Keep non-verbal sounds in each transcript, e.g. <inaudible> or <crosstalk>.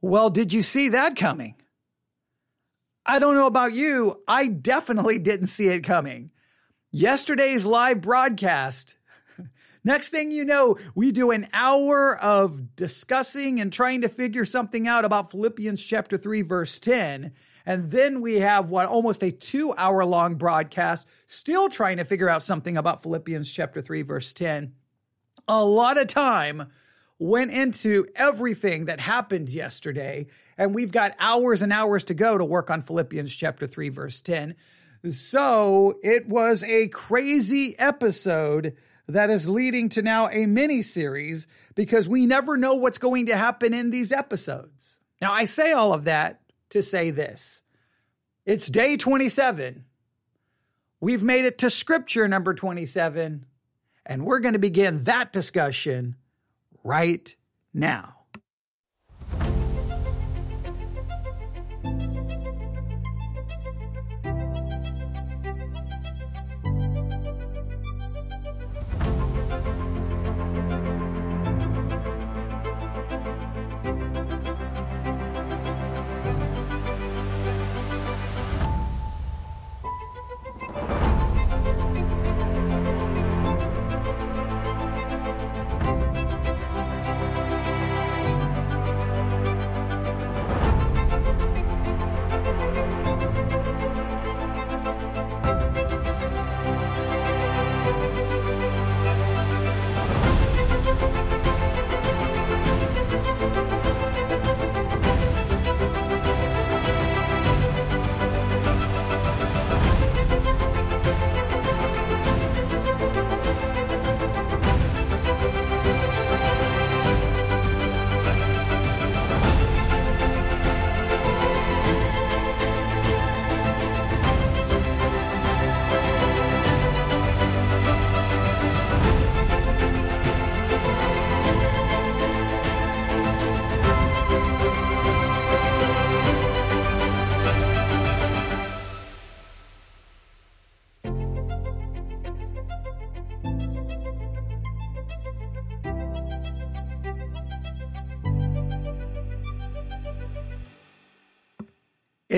Well, did you see that coming? I don't know about you. I definitely didn't see it coming. Yesterday's live broadcast. <laughs> Next thing you know, we do an hour of discussing and trying to figure something out about Philippians chapter 3, verse 10. And then we have what almost a two hour long broadcast, still trying to figure out something about Philippians chapter 3, verse 10. A lot of time went into everything that happened yesterday, and we've got hours and hours to go to work on Philippians chapter 3, verse 10. So it was a crazy episode that is leading to now a mini series because we never know what's going to happen in these episodes. Now, I say all of that to say this it's day 27. We've made it to scripture number 27, and we're going to begin that discussion right now.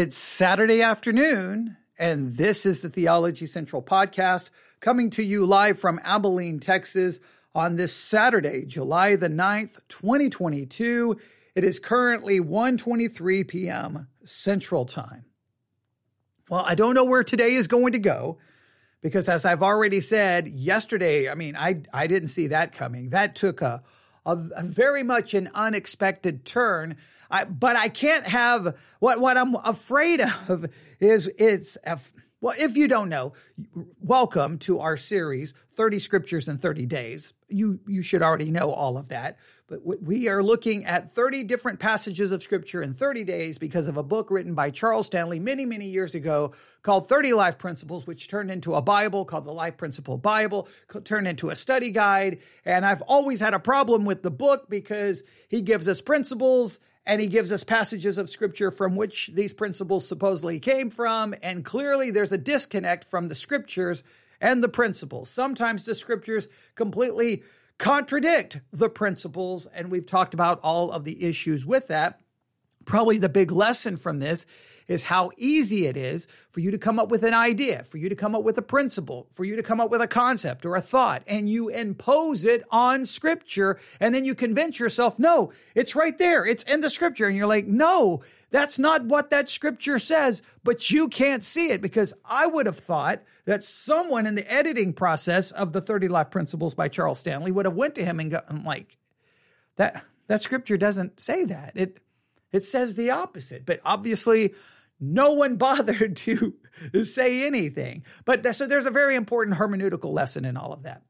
It's Saturday afternoon, and this is the Theology Central podcast coming to you live from Abilene, Texas on this Saturday, July the 9th, 2022. It is currently 1:23 p.m. Central Time. Well, I don't know where today is going to go because as I've already said yesterday, I mean, I I didn't see that coming. That took a a, a very much an unexpected turn. I, but I can't have what what I'm afraid of is it's well, if you don't know, welcome to our series 30 scriptures in 30 days. You you should already know all of that. But we are looking at 30 different passages of scripture in 30 days because of a book written by Charles Stanley many, many years ago called 30 Life Principles, which turned into a Bible called the Life Principle Bible, turned into a study guide. And I've always had a problem with the book because he gives us principles and he gives us passages of scripture from which these principles supposedly came from. And clearly there's a disconnect from the scriptures and the principles. Sometimes the scriptures completely contradict the principles. And we've talked about all of the issues with that. Probably the big lesson from this is how easy it is for you to come up with an idea, for you to come up with a principle, for you to come up with a concept or a thought, and you impose it on scripture. And then you convince yourself, no, it's right there. It's in the scripture. And you're like, no, that's not what that scripture says, but you can't see it because I would have thought that someone in the editing process of the 30 Life Principles by Charles Stanley would have went to him and gotten like, that, that scripture doesn't say that. It, it says the opposite, but obviously no one <laughs> bothered to say anything. But so there's a very important hermeneutical lesson in all of that.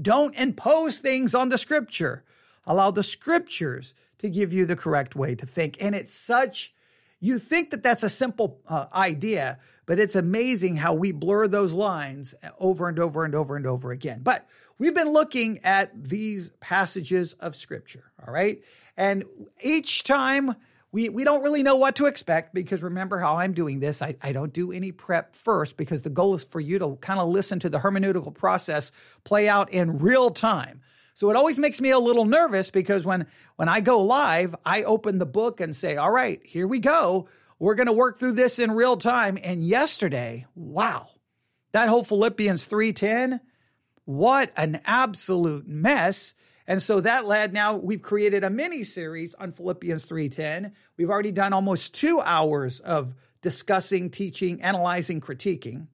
Don't impose things on the scripture. Allow the scriptures to give you the correct way to think. And it's such, you think that that's a simple uh, idea, but it's amazing how we blur those lines over and over and over and over again. But we've been looking at these passages of scripture, all right? And each time we, we don't really know what to expect because remember how I'm doing this. I, I don't do any prep first because the goal is for you to kind of listen to the hermeneutical process play out in real time. So it always makes me a little nervous because when when I go live, I open the book and say, "All right, here we go. We're going to work through this in real time." And yesterday, wow. That whole Philippians 3:10, what an absolute mess. And so that led now we've created a mini series on Philippians 3:10. We've already done almost 2 hours of discussing, teaching, analyzing, critiquing.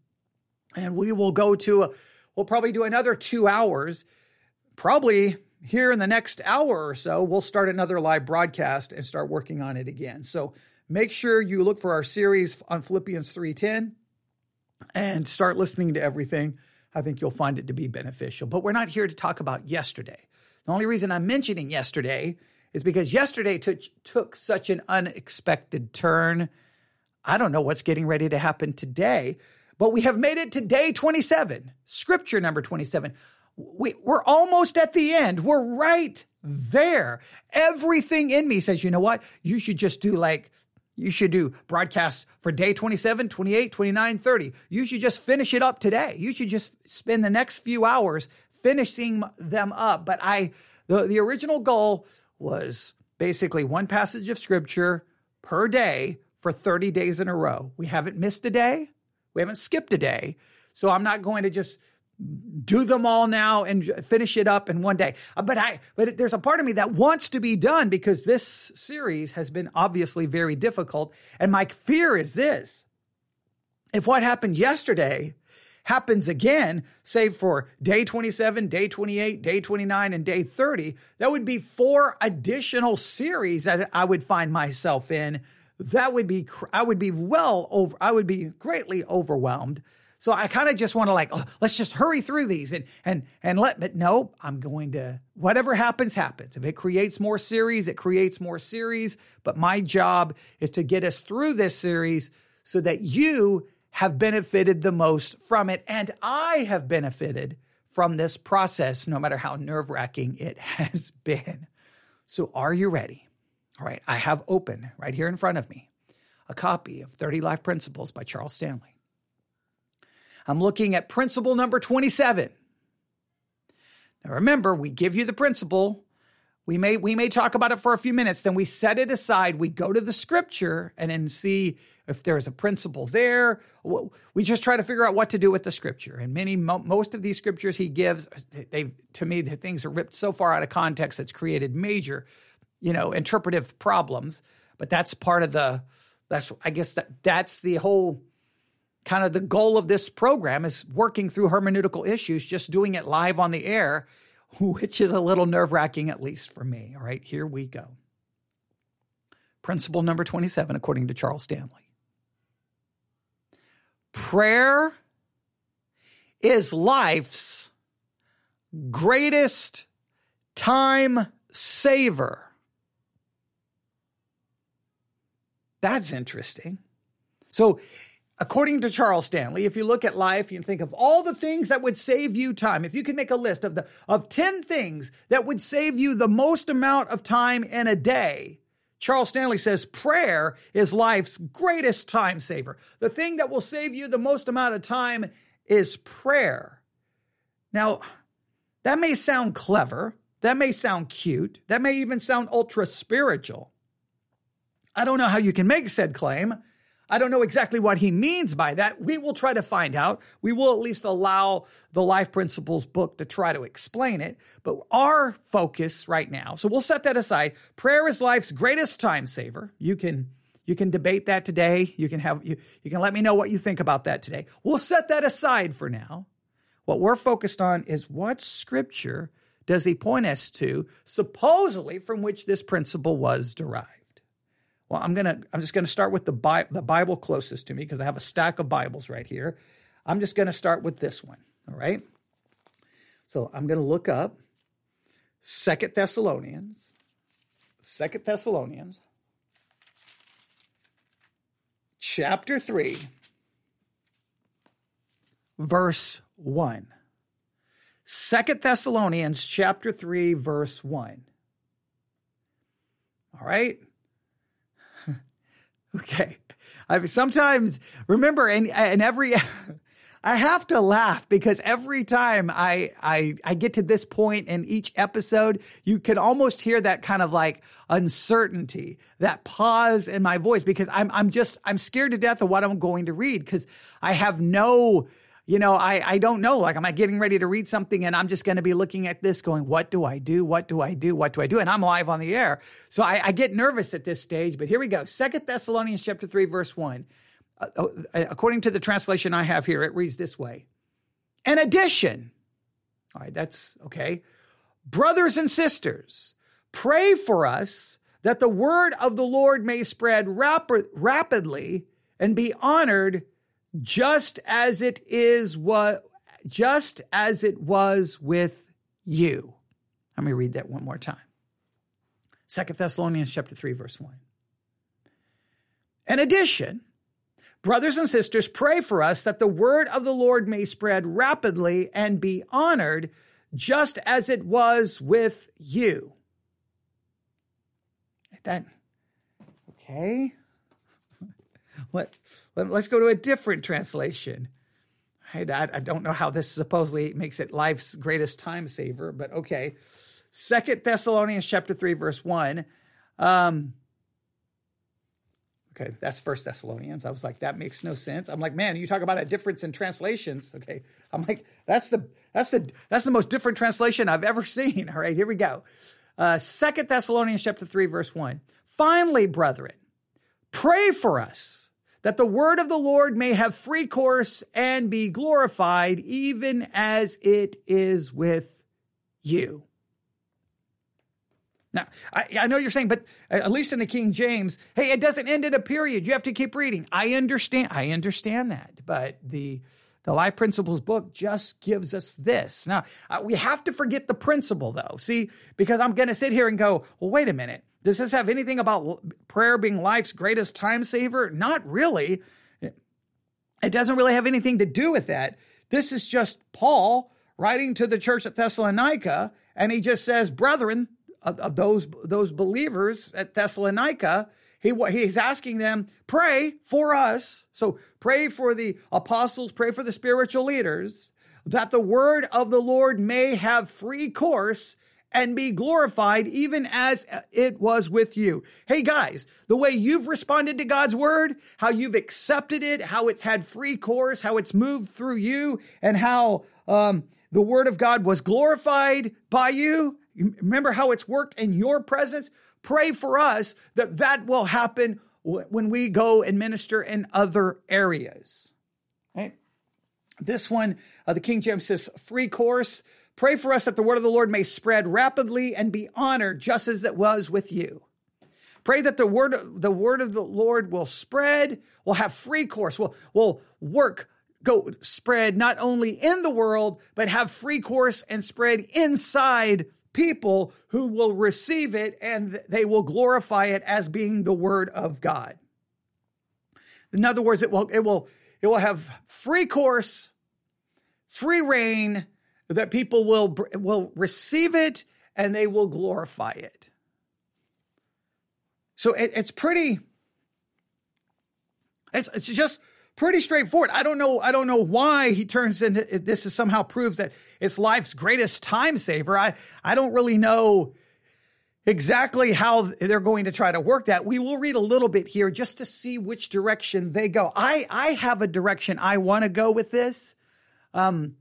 And we will go to a, we'll probably do another 2 hours probably here in the next hour or so, we'll start another live broadcast and start working on it again. So make sure you look for our series on Philippians 3:10 and start listening to everything. I think you'll find it to be beneficial. But we're not here to talk about yesterday. The only reason I'm mentioning yesterday is because yesterday took, took such an unexpected turn. I don't know what's getting ready to happen today, but we have made it to day 27, scripture number 27 we, we're almost at the end. We're right there. Everything in me says, you know what? You should just do like, you should do broadcasts for day 27, 28, 29, 30. You should just finish it up today. You should just spend the next few hours finishing them up. But I, the, the original goal was basically one passage of scripture per day for 30 days in a row. We haven't missed a day. We haven't skipped a day. So I'm not going to just do them all now and finish it up in one day. Uh, but I, but there's a part of me that wants to be done because this series has been obviously very difficult. And my fear is this. If what happened yesterday happens again, save for day 27, day 28, day 29, and day 30, that would be four additional series that I would find myself in. That would be, I would be well over, I would be greatly overwhelmed. So I kind of just want to like, oh, let's just hurry through these and and and let. But no, I'm going to whatever happens, happens. If it creates more series, it creates more series. But my job is to get us through this series so that you have benefited the most from it, and I have benefited from this process, no matter how nerve wracking it <laughs> has been. So, are you ready? All right, I have open right here in front of me a copy of 30 Life Principles by Charles Stanley. I'm looking at principle number 27. Now remember, we give you the principle. We may we may talk about it for a few minutes, then we set it aside. We go to the scripture and then see if there's a principle there. We just try to figure out what to do with the scripture. And many most of these scriptures he gives, they to me the things are ripped so far out of context it's created major, you know, interpretive problems. But that's part of the that's I guess that that's the whole kind of the goal of this program is working through hermeneutical issues, just doing it live on the air, <laughs> which is a little nerve wracking, at least for me. All right, here we go. Principle number 27, according to Charles Stanley prayer is life's greatest time saver. That's interesting. So According to Charles Stanley, if you look at life, you think of all the things that would save you time. If you could make a list of the of 10 things that would save you the most amount of time in a day, Charles Stanley says prayer is life's greatest time saver. The thing that will save you the most amount of time is prayer. Now, that may sound clever, that may sound cute, that may even sound ultra spiritual. I don't know how you can make said claim. I don't know exactly what he means by that. We will try to find out. We will at least allow the Life Principles book to try to explain it. But our focus right now, so we'll set that aside. Prayer is life's greatest time saver. You can you can debate that today. You can have you, you can let me know what you think about that today. We'll set that aside for now. What we're focused on is what scripture does he point us to, supposedly from which this principle was derived. Well, I'm gonna I'm just gonna start with the Bi- the Bible closest to me because I have a stack of Bibles right here. I'm just gonna start with this one. All right. So I'm gonna look up Second Thessalonians, Second Thessalonians, chapter three, verse one. Second Thessalonians chapter 3 verse 1. All right? <laughs> Okay. I sometimes remember, and and every <laughs> I have to laugh because every time I, I, I get to this point in each episode, you can almost hear that kind of like uncertainty, that pause in my voice because I'm, I'm just, I'm scared to death of what I'm going to read because I have no, you know, I, I don't know. Like, am I getting ready to read something and I'm just going to be looking at this going, what do I do? What do I do? What do I do? And I'm live on the air. So I, I get nervous at this stage, but here we go. Second Thessalonians chapter three, verse one. Uh, uh, according to the translation I have here, it reads this way. In addition, all right, that's okay. Brothers and sisters, pray for us that the word of the Lord may spread rap- rapidly and be honored just as it is what just as it was with you. Let me read that one more time. Second Thessalonians chapter 3 verse 1. In addition, brothers and sisters, pray for us that the word of the Lord may spread rapidly and be honored just as it was with you. That okay? <laughs> Let, let, us go to a different translation. I, I don't know how this supposedly makes it life's greatest time saver, but okay. Second Thessalonians chapter 3, verse 1. Um, okay, that's First Thessalonians. I was like, that makes no sense. I'm like, man, you talk about a difference in translations. Okay. I'm like, that's the that's the that's the most different translation I've ever seen. <laughs> All right, here we go. Uh, Second Thessalonians chapter 3, verse 1. Finally, brethren, pray for us that the word of the Lord may have free course and be glorified, even as it is with you. Now, I, I, know you're saying, but at least in the King James, hey, it doesn't end in a period. You have to keep reading. I understand. I understand that, but the the Life Principles book just gives us this. Now, uh, we have to forget the principle, though. See, because I'm going to sit here and go, well, wait a minute. Does this have anything about prayer being life's greatest time saver? Not really. It doesn't really have anything to do with that. This is just Paul writing to the church at Thessalonica, and he just says, Brethren, of, of those, those believers at Thessalonica, he, he's asking them, pray for us. So pray for the apostles, pray for the spiritual leaders, that the word of the Lord may have free course and be glorified even as it was with you. Hey guys, the way you've responded to God's word, how you've accepted it, how it's had free course, how it's moved through you, and how um, the word of God was glorified by you. Remember how it's worked in your presence? Pray for us that that will happen when we go and minister in other areas. Right? This one, uh, the King James says free course. Pray for us that the word of the Lord may spread rapidly and be honored just as it was with you. Pray that the word, the word of the Lord will spread, will have free course, will, will work, go spread not only in the world, but have free course and spread inside people who will receive it and they will glorify it as being the word of God. In other words, it will, it will, it will have free course, free rein, that people will, will receive it and they will glorify it. So it, it's pretty, it's, it's just pretty straightforward. I don't know, I don't know why he turns into this is somehow proof that it's life's greatest time saver. I, I don't really know exactly how they're going to try to work that. We will read a little bit here just to see which direction they go. I, I have a direction I want to go with this. Um,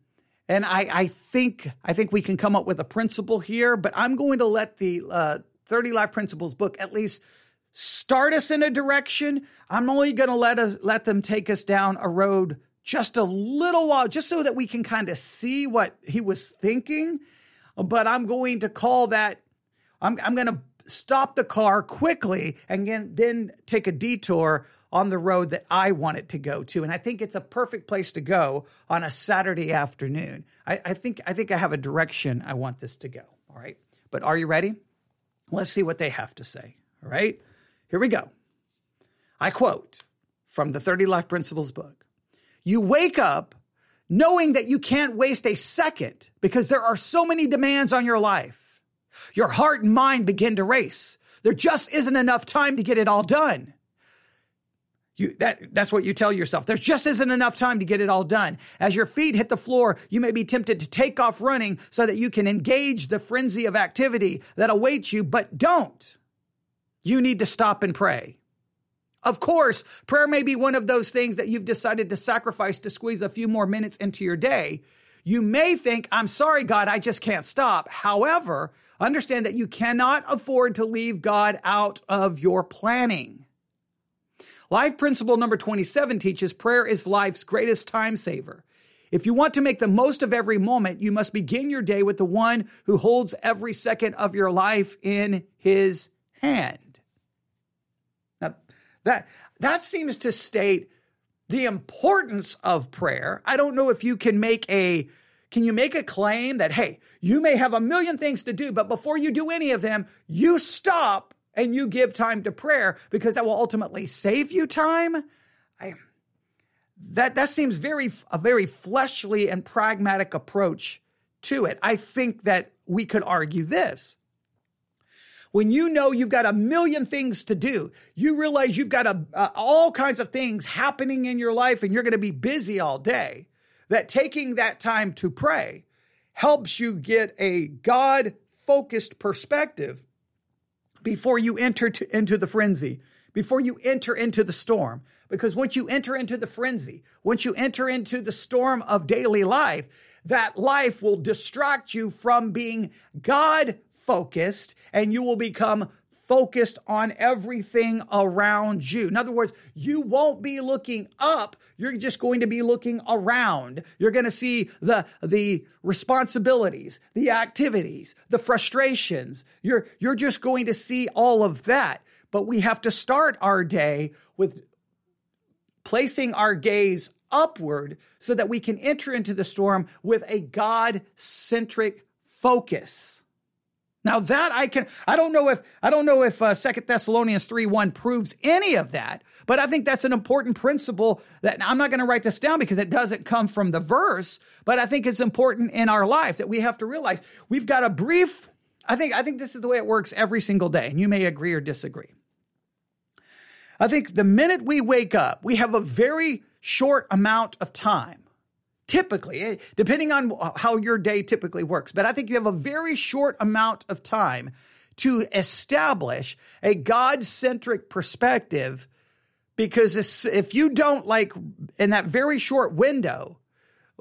and I, I think I think we can come up with a principle here, but I'm going to let the uh, 30 Life Principles book at least start us in a direction. I'm only going to let us let them take us down a road just a little while, just so that we can kind of see what he was thinking. But I'm going to call that. I'm I'm going to stop the car quickly and then, then take a detour on the road that I want it to go to. And I think it's a perfect place to go on a Saturday afternoon. I, I think I think I have a direction I want this to go. All right. But are you ready? Let's see what they have to say. All right. Here we go. I quote from the 30 Life Principles book. You wake up knowing that you can't waste a second because there are so many demands on your life. Your heart and mind begin to race. There just isn't enough time to get it all done. You, that, that's what you tell yourself. There just isn't enough time to get it all done. As your feet hit the floor, you may be tempted to take off running so that you can engage the frenzy of activity that awaits you, but don't. You need to stop and pray. Of course, prayer may be one of those things that you've decided to sacrifice to squeeze a few more minutes into your day. You may think, I'm sorry, God, I just can't stop. However, understand that you cannot afford to leave God out of your planning. Life principle number 27 teaches prayer is life's greatest time saver. If you want to make the most of every moment, you must begin your day with the one who holds every second of your life in his hand. Now, that, that seems to state the importance of prayer. I don't know if you can make a can you make a claim that hey, you may have a million things to do, but before you do any of them, you stop and you give time to prayer because that will ultimately save you time. I, that that seems very a very fleshly and pragmatic approach to it. I think that we could argue this. When you know you've got a million things to do, you realize you've got a, uh, all kinds of things happening in your life and you're going to be busy all day, that taking that time to pray helps you get a God focused perspective before you enter to, into the frenzy, before you enter into the storm. Because once you enter into the frenzy, once you enter into the storm of daily life, that life will distract you from being God focused and you will become focused on everything around you. In other words, you won't be looking up. You're just going to be looking around. You're going to see the, the responsibilities, the activities, the frustrations. You're, you're just going to see all of that. But we have to start our day with placing our gaze upward so that we can enter into the storm with a God centric focus. Now that I can, I don't know if, I don't know if uh, Second Thessalonians 3 1 proves any of that, but I think that's an important principle that I'm not going to write this down because it doesn't come from the verse, but I think it's important in our life that we have to realize we've got a brief, I think, I think this is the way it works every single day, and you may agree or disagree. I think the minute we wake up, we have a very short amount of time typically, eh, depending on how your day typically works. But I think you have a very short amount of time to establish a God centric perspective because if you don't like in that very short window,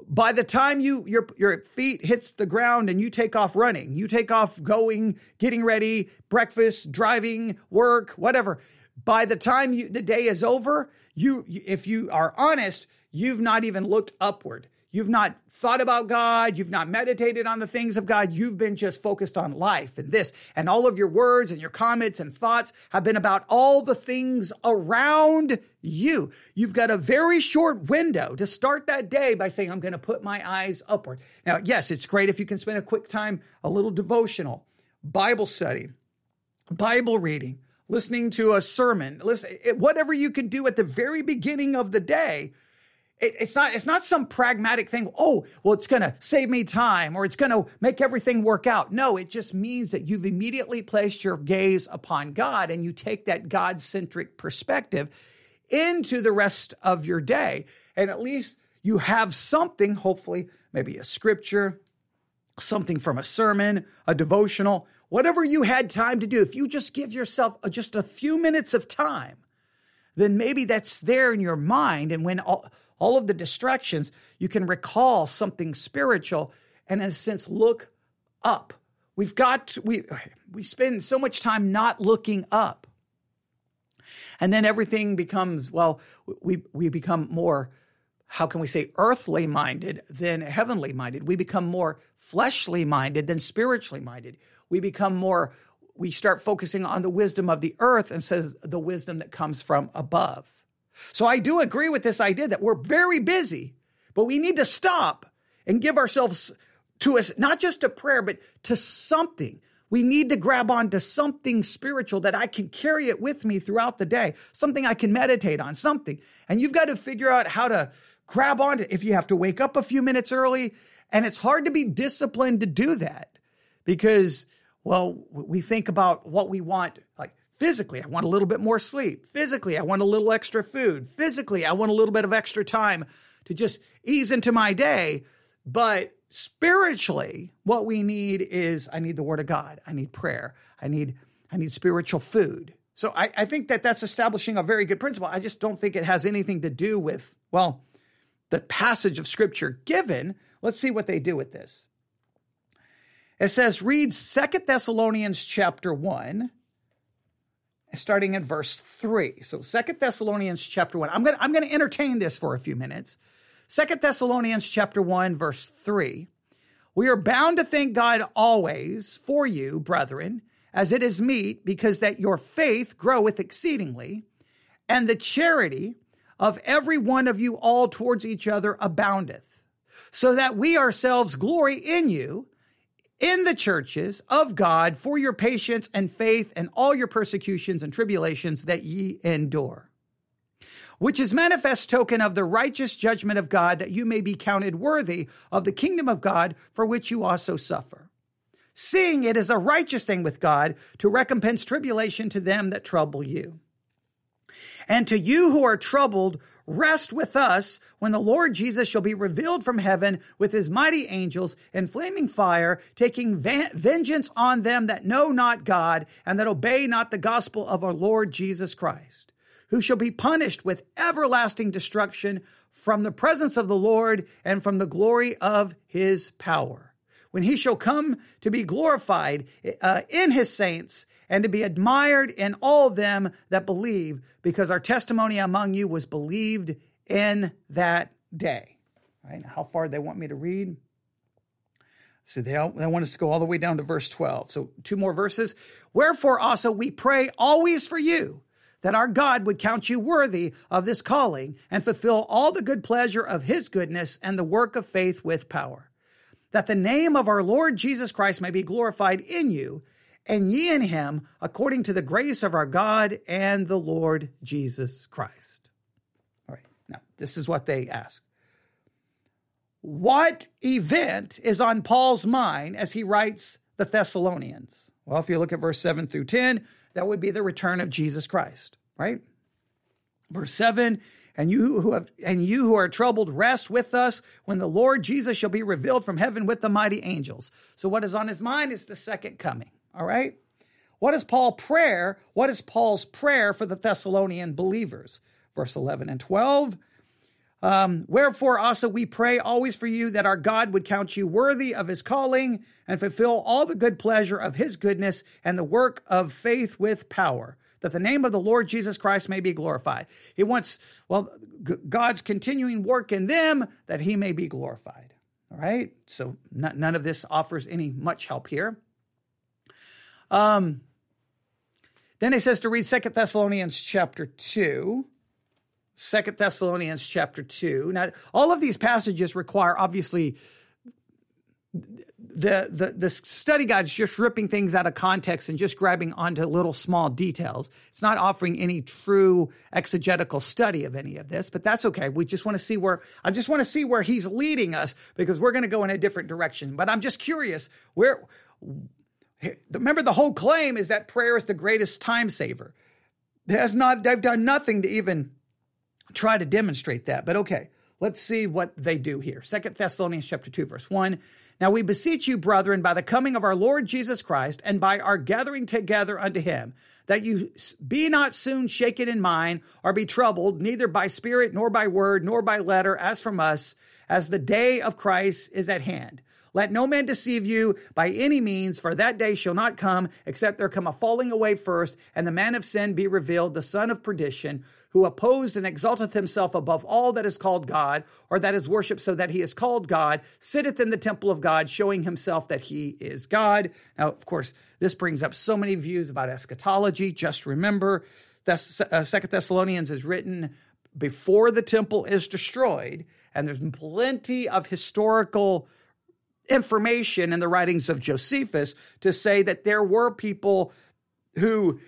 by the time you your your feet hits the ground and you take off running, you take off going, getting ready, breakfast, driving, work, whatever. By the time you, the day is over, you if you are honest, you've not even looked upward. You've not thought about God. You've not meditated on the things of God. You've been just focused on life and this. And all of your words and your comments and thoughts have been about all the things around you. You've got a very short window to start that day by saying, I'm going to put my eyes upward. Now, yes, it's great if you can spend a quick time, a little devotional, Bible study, Bible reading, listening to a sermon, listen, whatever you can do at the very beginning of the day it, it's not it's not some pragmatic thing. Oh, well, it's going to save me time or it's going to make everything work out. No, it just means that you've immediately placed your gaze upon God and you take that God centric perspective into the rest of your day, and at least you have something. Hopefully, maybe a scripture, something from a sermon, a devotional, whatever you had time to do. If you just give yourself uh, just a few minutes of time, then maybe that's there in your mind, and when all all of the distractions, you can recall something spiritual and in a sense look up. We've got we we spend so much time not looking up. And then everything becomes well we we become more how can we say earthly minded than heavenly minded. We become more fleshly minded than spiritually minded. We become more we start focusing on the wisdom of the earth and says the wisdom that comes from above. So I do agree with this idea that we're very busy, but we need to stop and give ourselves to us, not just to prayer, but to something. We need to grab onto something spiritual that I can carry it with me throughout the day, something I can meditate on, something. And you've got to figure out how to grab onto if you have to wake up a few minutes early. And it's hard to be disciplined to do that because, well, we think about what we want, like Physically, I want a little bit more sleep. Physically, I want a little extra food. Physically, I want a little bit of extra time to just ease into my day. But spiritually, what we need is I need the word of God. I need prayer. I need I need spiritual food. So I, I think that that's establishing a very good principle. I just don't think it has anything to do with, well, the passage of scripture given. Let's see what they do with this. It says, read Second Thessalonians chapter 1, starting at verse 3. So Second Thessalonians chapter 1. I'm going to I'm going to entertain this for a few minutes. Second Thessalonians chapter 1 verse 3. We are bound to thank God always for you, brethren, as it is meet, because that your faith groweth exceedingly, and the charity of every one of you all towards each other aboundeth, so that we ourselves glory in you in the churches of God for your patience and faith and all your persecutions and tribulations that ye endure. Which is manifest token of the righteous judgment of God, that you may be counted worthy of the kingdom of God for which you also suffer seeing it is a righteous thing with God to recompense tribulation to them that trouble you. And to you who are troubled, rest with us when the Lord Jesus shall be revealed from heaven with his mighty angels in flaming fire, taking vengeance on them that know not God and that obey not the gospel of our Lord Jesus Christ, who shall be punished with everlasting destruction from the presence of the Lord and from the glory of his power. When he shall come to be glorified uh, in his saints and to be admired in all them that believe, because our testimony among you was believed in that day. Right? how far they want me to read? So they, they want us to go all the way down to verse 12. So two more verses. Wherefore also we pray always for you that our God would count you worthy of this calling and fulfill all the good pleasure of his goodness and the work of faith with power that the name of our Lord Jesus Christ may be glorified in you, and ye in him, according to the grace of our God and the Lord Jesus Christ. All right, now this is what they ask. What event is on Paul's mind as he writes the Thessalonians? Well, if you look at verse 7 through 10, that would be the return of Jesus Christ, right? Verse 7 and you who have and you who are troubled rest with us when the Lord Jesus shall be revealed from heaven with the mighty angels. So what is on his mind is the second coming. All right? What is Paul prayer? What is Paul's prayer for the Thessalonian believers? Verse 11 and 12. Um, Wherefore also we pray always for you that our God would count you worthy of his calling and fulfill all the good pleasure of his goodness and the work of faith with power that the name of the Lord Jesus Christ may be glorified. He wants, well, God's continuing work in them that he may be glorified. All right. So none of this offers any much help here. Um, then he says to read Second Thessalonians chapter 2. Second Thessalonians chapter 2. Now, all of these passages require obviously the, the the study guide is just ripping things out of context and just grabbing onto little small details. It's not offering any true exegetical study of any of this, but that's okay. We just want to see where I just want to see where he's leading us because we're going to go in a different direction. But I'm just curious where. Remember, the whole claim is that prayer is the greatest time saver. Has not. They've done nothing to even try to demonstrate that. But okay, let's see what they do here. Second Thessalonians chapter two, verse one. Now we beseech you, brethren, by the coming of our Lord Jesus Christ and by our gathering together unto him, that you be not soon shaken in mind or be troubled, neither by spirit, nor by word, nor by letter, as from us, as the day of Christ is at hand. Let no man deceive you by any means, for that day shall not come, except there come a falling away first, and the man of sin be revealed, the son of perdition, who opposed and exalteth himself above all that is called God, or that is worshipped so that he is called God, sitteth in the temple of God, showing himself that he is God. Now, of course, this brings up so many views about eschatology. Just remember, uh, Second Thessalonians is written before the temple is destroyed, and there's plenty of historical information in the writings of Josephus to say that there were people who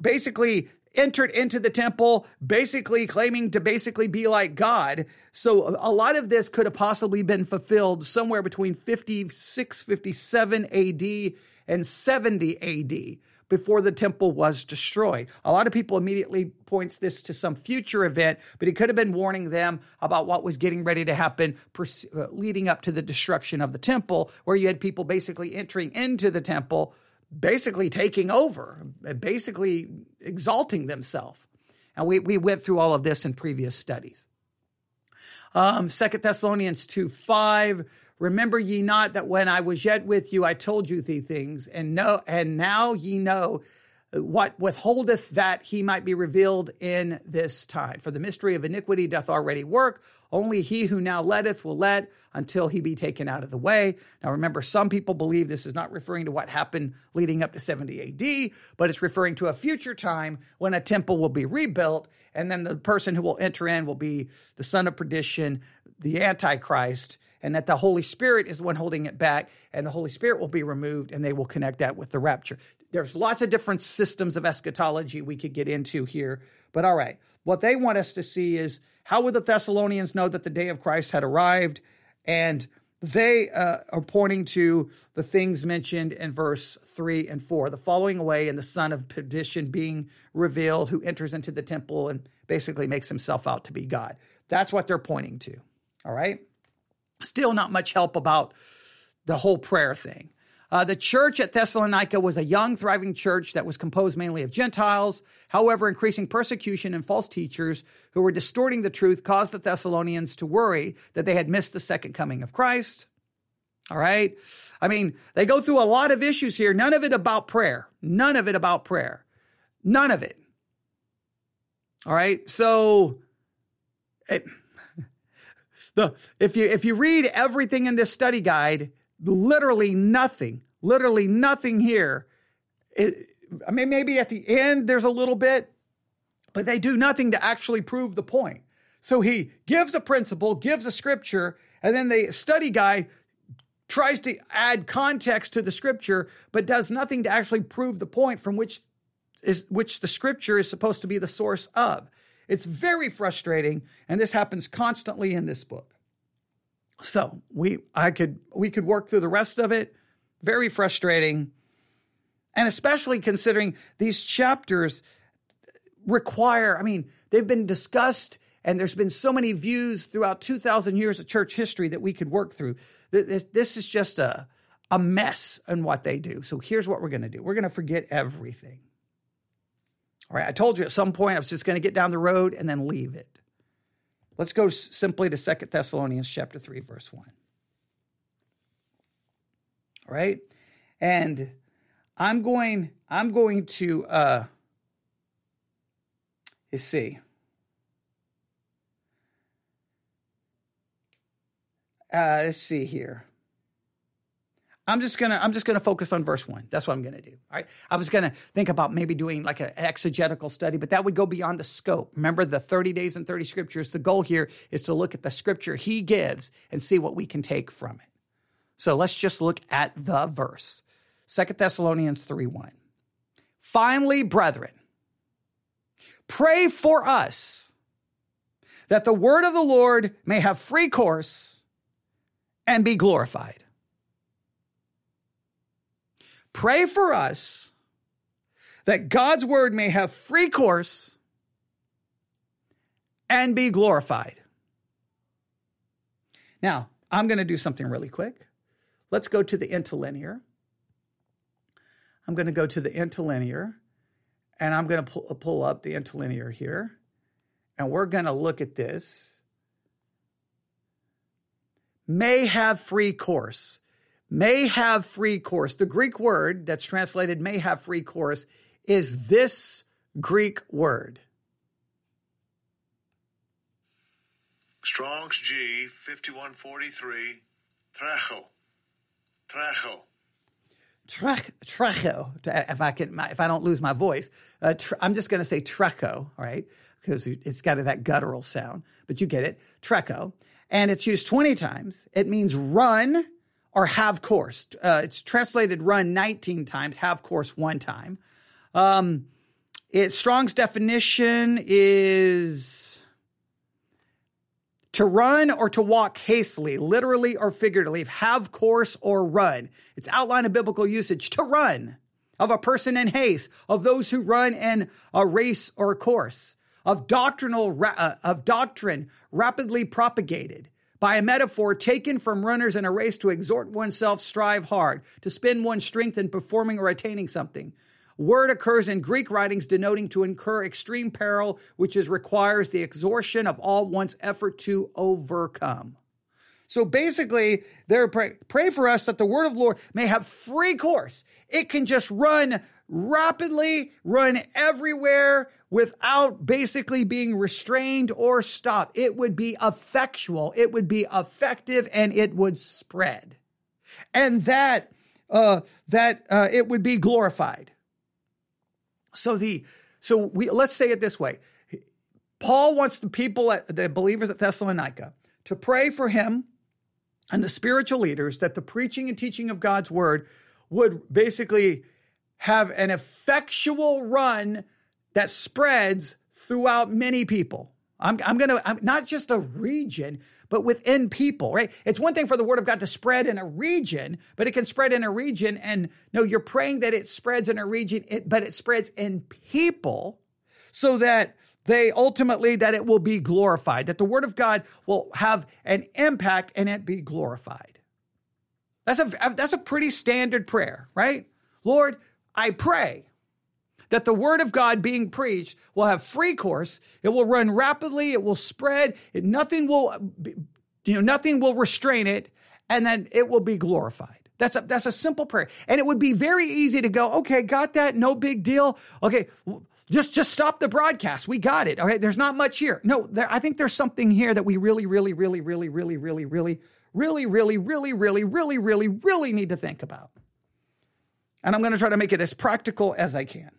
basically entered into the temple, basically claiming to basically be like God. So a lot of this could have possibly been fulfilled somewhere between 56, 57 AD and 70 AD. Before the temple was destroyed. A lot of people immediately points this to some future event, but he could have been warning them about what was getting ready to happen uh, leading up to the destruction of the temple, where you had people basically entering into the temple, basically taking over, basically exalting themselves. And we, we went through all of this in previous studies. Um, 2 Thessalonians 2 5 Remember ye not that when I was yet with you, I told you these things, and and now ye know uh, what withholdeth that he might be revealed in this time. For the mystery of iniquity doth already work. Only he who now letteth will let until he be taken out of the way. Now remember, some people believe this is not referring to what happened leading up to 70 AD, but it's referring to a future time when a temple will be rebuilt, and then the person who will enter in will be the son of perdition, the Antichrist, and that the Holy Spirit is the one holding it back, and the Holy Spirit will be removed, and they will connect that with the rapture. There's lots of different systems of eschatology we could get into here, but all right. What they want us to see is how would the Thessalonians know that the day of Christ had arrived? And they uh, are pointing to the things mentioned in verse 3 and 4 the following away and the son of perdition being revealed, who enters into the temple and basically makes himself out to be God. That's what they're pointing to. All right. Still not much help about the whole prayer thing. Uh, the church at Thessalonica was a young, thriving church that was composed mainly of Gentiles. However, increasing persecution and false teachers who were distorting the truth caused the Thessalonians to worry that they had missed the second coming of Christ. All right. I mean, they go through a lot of issues here, none of it about prayer. None of it about prayer. None of it. All right. So, it, the if you if you read everything in this study guide, literally nothing, literally nothing here. It, I mean, maybe at the end there's a little bit, but they do nothing to actually prove the point. So he gives a principle, gives a scripture, and then the study guide tries to add context to the scripture, but does nothing to actually prove the point from which is which the scripture is supposed to be the source of. It's very frustrating, and this happens constantly in this book. So we I could we could work through the rest of it. Very frustrating. And especially considering these chapters require, I mean, they've been discussed and there's been so many views throughout 2,000 years of church history that we could work through. This, is just a, a mess in what they do. So here's what we're going to do we're going to forget everything. Right, I told you at some point I was just going to get down the road and then leave it. Let's go simply to Second Thessalonians chapter 3 verse 1. All right? And I'm going I'm going to uh you see. Uh, let's see here. I'm just gonna I'm just gonna focus on verse one. That's what I'm gonna do. All right. I was gonna think about maybe doing like an exegetical study, but that would go beyond the scope. Remember the 30 days and 30 scriptures. The goal here is to look at the scripture he gives and see what we can take from it. So let's just look at the verse. Second Thessalonians 3 1. Finally, brethren, pray for us that the word of the Lord may have free course and be glorified Pray for us that God's word may have free course and be glorified. Now, I'm going to do something really quick. Let's go to the interlinear. I'm going to go to the interlinear and I'm going to pull, pull up the interlinear here. And we're going to look at this. May have free course may have free course. The Greek word that's translated may have free course is this Greek word. Strong's G 5143 tracho. Tracho. Trach, tracho. If I can, if I don't lose my voice, uh, tr- I'm just going to say trecho, all right, because it's got that guttural sound. But you get it, trecho, and it's used 20 times. It means run or have course. Uh, it's translated run 19 times, have course one time. Um, it, Strong's definition is to run or to walk hastily, literally or figuratively, have course or run. It's outline of biblical usage to run. of a person in haste, of those who run in a race or a course, of doctrinal uh, of doctrine rapidly propagated by a metaphor taken from runners in a race to exhort oneself strive hard, to spend one's strength in performing or attaining something. Word occurs in Greek writings denoting to incur extreme peril, which is requires the exhaustion of all one's effort to overcome. So basically, they're pray, pray for us that the word of the Lord may have free course. It can just run rapidly, run everywhere without basically being restrained or stopped. It would be effectual, it would be effective, and it would spread. And that uh, that uh, it would be glorified. So the so we let's say it this way. Paul wants the people at the believers at Thessalonica to pray for him and the spiritual leaders that the preaching and teaching of God's word would basically have an effectual run that spreads throughout many people. I'm, I'm going to, not just a region, but within people, right? It's one thing for the word of God to spread in a region, but it can spread in a region. And no, you're praying that it spreads in a region, but it spreads in people so that they ultimately that it will be glorified, that the word of God will have an impact and it be glorified. That's a, that's a pretty standard prayer, right? Lord, I pray that the word of God being preached will have free course. It will run rapidly. It will spread. It, nothing will, you know, nothing will restrain it, and then it will be glorified. That's a, that's a simple prayer. And it would be very easy to go, okay, got that. No big deal. Okay. Just, just stop the broadcast. We got it. Okay. There's not much here. No, there, I think there's something here that we really, really, really, really, really, really, really, really, really, really, really, really, really, really need to think about. And I'm going to try to make it as practical as I can.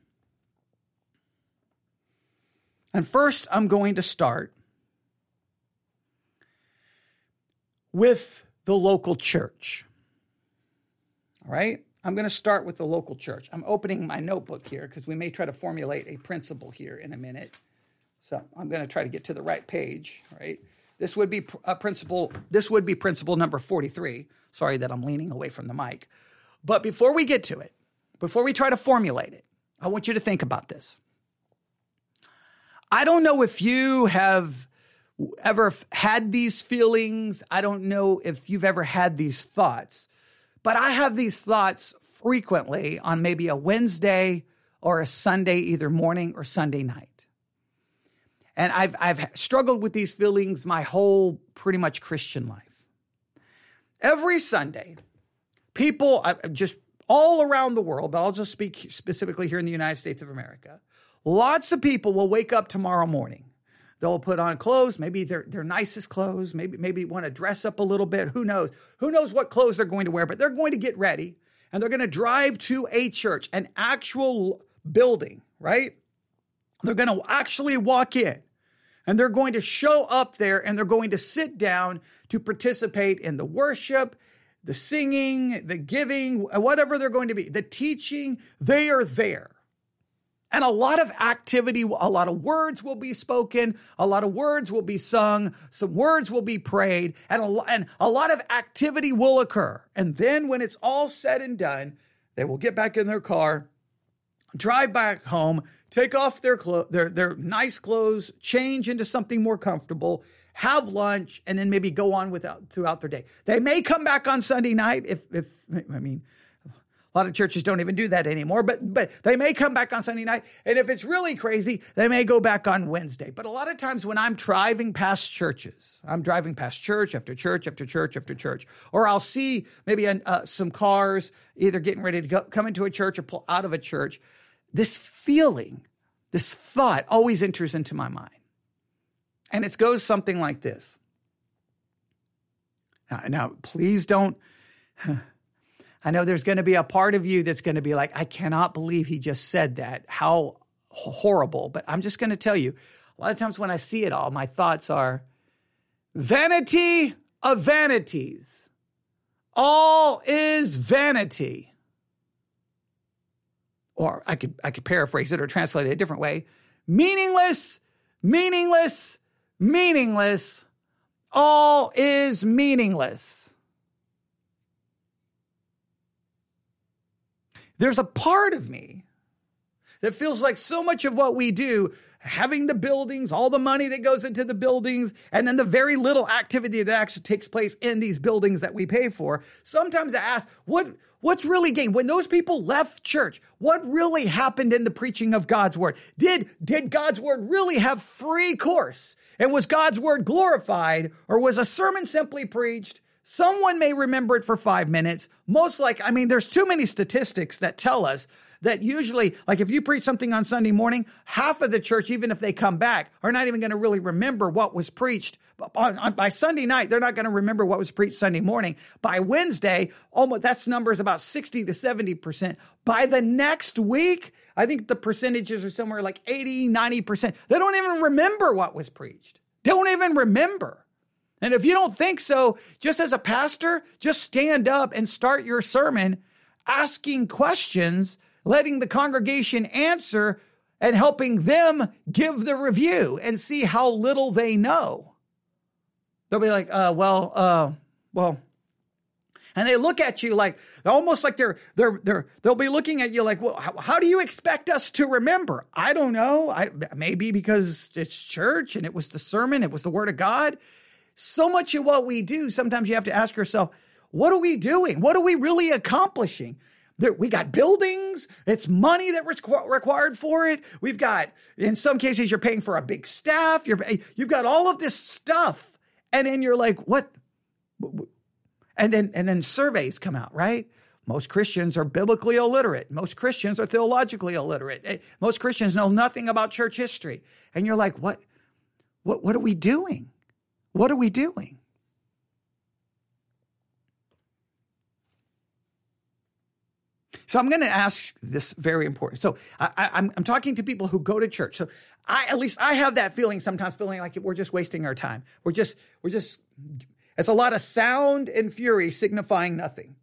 And first, I'm going to start with the local church. All right? I'm going to start with the local church. I'm opening my notebook here because we may try to formulate a principle here in a minute. So I'm going to try to get to the right page, right? This would be a uh, principle. This would be principle number 43. Sorry that I'm leaning away from the mic. But before we get to it, before we try to formulate it, I want you to think about this. I don't know if you have ever had these feelings. I don't know if you've ever had these thoughts. But I have these thoughts frequently on maybe a Wednesday or a Sunday, either morning or Sunday night. And I've, I've struggled with these feelings my whole pretty much Christian life. Every Sunday, people just all around the world, but I'll just speak specifically here in the United States of America, lots of people will wake up tomorrow morning They'll put on clothes, maybe their, their nicest clothes, maybe, maybe want to dress up a little bit. Who knows? Who knows what clothes they're going to wear, but they're going to get ready and they're going to drive to a church, an actual building, right? They're going to actually walk in and they're going to show up there and they're going to sit down to participate in the worship, the singing, the giving, whatever they're going to be, the teaching. They are there. And a lot of activity, a lot of words will be spoken, a lot of words will be sung, some words will be prayed, and a, and a lot of activity will occur. And then when it's all said and done, they will get back in their car, drive back home, take off their, clo- their, their nice clothes, change into something more comfortable, have lunch, and then maybe go on without, throughout their day. They may come back on Sunday night if, if I mean, a lot of churches don't even do that anymore, but but they may come back on Sunday night. And if it's really crazy, they may go back on Wednesday. But a lot of times when I'm driving past churches, I'm driving past church after church after church after church, or I'll see maybe uh, some cars either getting ready to go, come into a church or pull out of a church. This feeling, this thought always enters into my mind. And it goes something like this. Now, now please don't. <laughs> I know there's going to be a part of you that's going to be like, I cannot believe he just said that. How horrible. But I'm just going to tell you, a lot of times when I see it all, my thoughts are vanity of vanities. All is vanity. Or I could I could paraphrase it or translate it a different way. Meaningless, meaningless, meaningless. All is meaningless. There's a part of me that feels like so much of what we do having the buildings, all the money that goes into the buildings, and then the very little activity that actually takes place in these buildings that we pay for. Sometimes I ask, what what's really gained when those people left church? What really happened in the preaching of God's word? Did did God's word really have free course? And was God's word glorified, or was a sermon simply preached? Someone may remember it for five minutes. Most like, I mean, there's too many statistics that tell us that usually, like if you preach something on Sunday morning, half of the church, even if they come back, are not even going to really remember what was preached. On, on, by Sunday night, they're not going to remember what was preached Sunday morning. By Wednesday, almost that's number is about 60 to 70%. By the next week, I think the percentages are somewhere like 80, 90%. They don't even remember what was preached. Don't even remember. And if you don't think so, just as a pastor, just stand up and start your sermon asking questions letting the congregation answer and helping them give the review and see how little they know. They'll be like, uh, well, uh, well, and they look at you like almost like they're they're they're they'll be looking at you like, well, how, how do you expect us to remember? I don't know. I maybe because it's church and it was the sermon, it was the word of God. So much of what we do, sometimes you have to ask yourself, what are we doing? What are we really accomplishing? There, we got buildings. It's money that was required for it. We've got, in some cases, you're paying for a big staff. You're, you've got all of this stuff. And then you're like, what? And then, and then surveys come out, right? Most Christians are biblically illiterate. Most Christians are theologically illiterate. Eh, most Christians know nothing about church history. And you're like, what, what, what are we doing? What are we doing? So I'm going to ask this very important. So I, am I'm talking to people who go to church. So I, at least I have that feeling sometimes feeling like we're just wasting our time. We're just, we're just, it's a lot of sound and fury signifying nothing.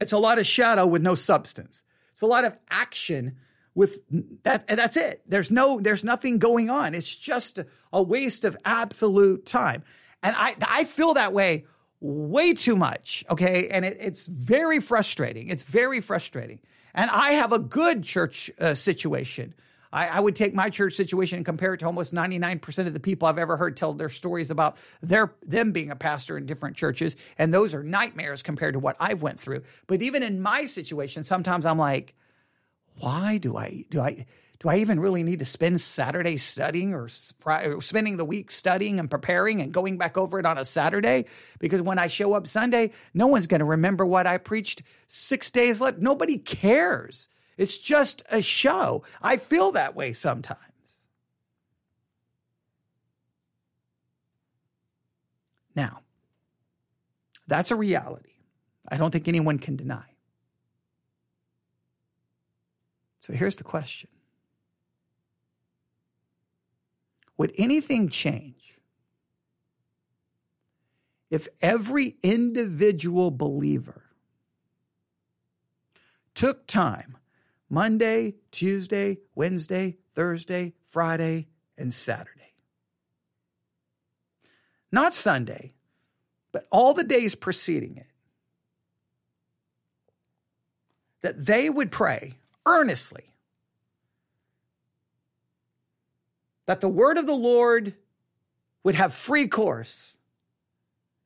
It's a lot of shadow with no substance. It's a lot of action with that. And that's it. There's no, there's nothing going on. It's just a waste of absolute time. And I, I feel that way way too much. Okay. And it, it's very frustrating. It's very frustrating. And I have a good church uh, situation. I, I, would take my church situation and compare it to almost 99% of the people I've ever heard tell their stories about their them being a pastor in different churches. And those are nightmares compared to what I've went through. But even in my situation, sometimes I'm like, why do I do I do I even really need to spend Saturday studying or spending the week studying and preparing and going back over it on a Saturday? Because when I show up Sunday, no one's going to remember what I preached six days later. Nobody cares. It's just a show. I feel that way sometimes. Now, that's a reality. I don't think anyone can deny. So here's the question Would anything change if every individual believer took time Monday, Tuesday, Wednesday, Thursday, Friday, and Saturday? Not Sunday, but all the days preceding it. That they would pray earnestly that the word of the Lord would have free course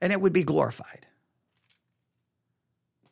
and it would be glorified.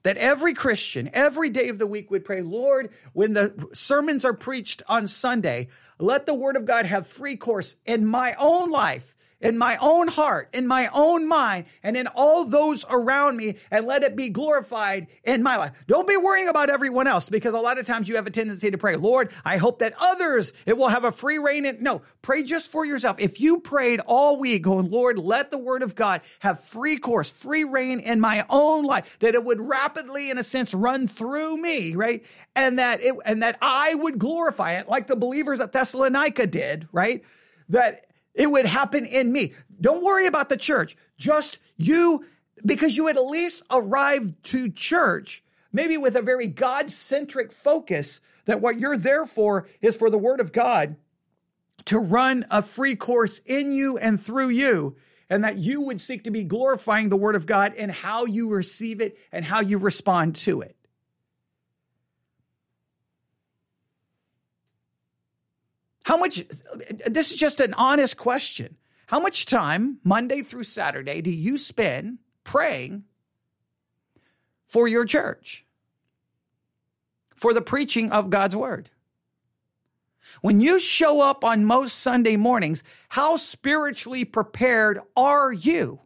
That every Christian, every day of the week would pray, Lord, when the sermons are preached on Sunday, let the word of God have free course in my own life in my own heart, in my own mind, and in all those around me, and let it be glorified in my life. Don't be worrying about everyone else because a lot of times you have a tendency to pray, Lord, I hope that others, it will have a free rein. In, no, pray just for yourself. If you prayed all week going, Lord, let the word of God have free course, free rein in my own life, that it would rapidly, in a sense, run through me, right? And that it, and that I would glorify it like the believers at Thessalonica did, right? That it would happen in me. Don't worry about the church. Just you, because you at least arrived to church, maybe with a very God centric focus that what you're there for is for the word of God to run a free course in you and through you. And that you would seek to be glorifying the word of God in how you receive it and how you respond to it. How much, this is just an honest question. How much time, Monday through Saturday, do you spend praying for your church? For the preaching of God's word? When you show up on most Sunday mornings, how spiritually prepared are you?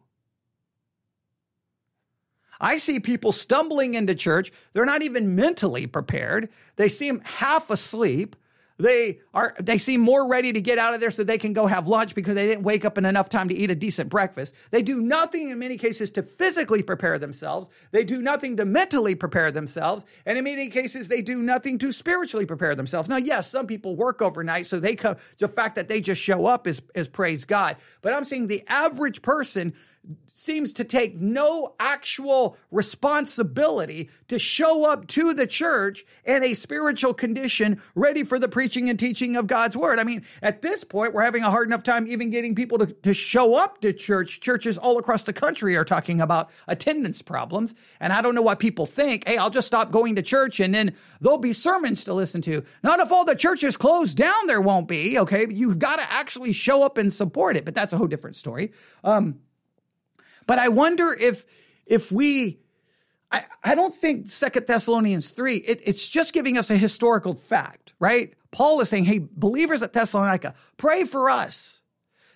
I see people stumbling into church. They're not even mentally prepared. They seem half asleep. They are they seem more ready to get out of there so they can go have lunch because they didn't wake up in enough time to eat a decent breakfast. They do nothing in many cases to physically prepare themselves. They do nothing to mentally prepare themselves, and in many cases they do nothing to spiritually prepare themselves. Now, yes, some people work overnight, so they come the fact that they just show up is is praise God. But I'm saying the average person seems to take no actual responsibility to show up to the church in a spiritual condition ready for the preaching and teaching of God's word. I mean, at this point, we're having a hard enough time even getting people to, to show up to church. Churches all across the country are talking about attendance problems. And I don't know what people think. Hey, I'll just stop going to church and then there'll be sermons to listen to. Not if all the churches close down, there won't be. Okay. You've got to actually show up and support it, but that's a whole different story. Um, but I wonder if if we I, I don't think Second Thessalonians 3, it, it's just giving us a historical fact, right? Paul is saying, hey, believers at Thessalonica, pray for us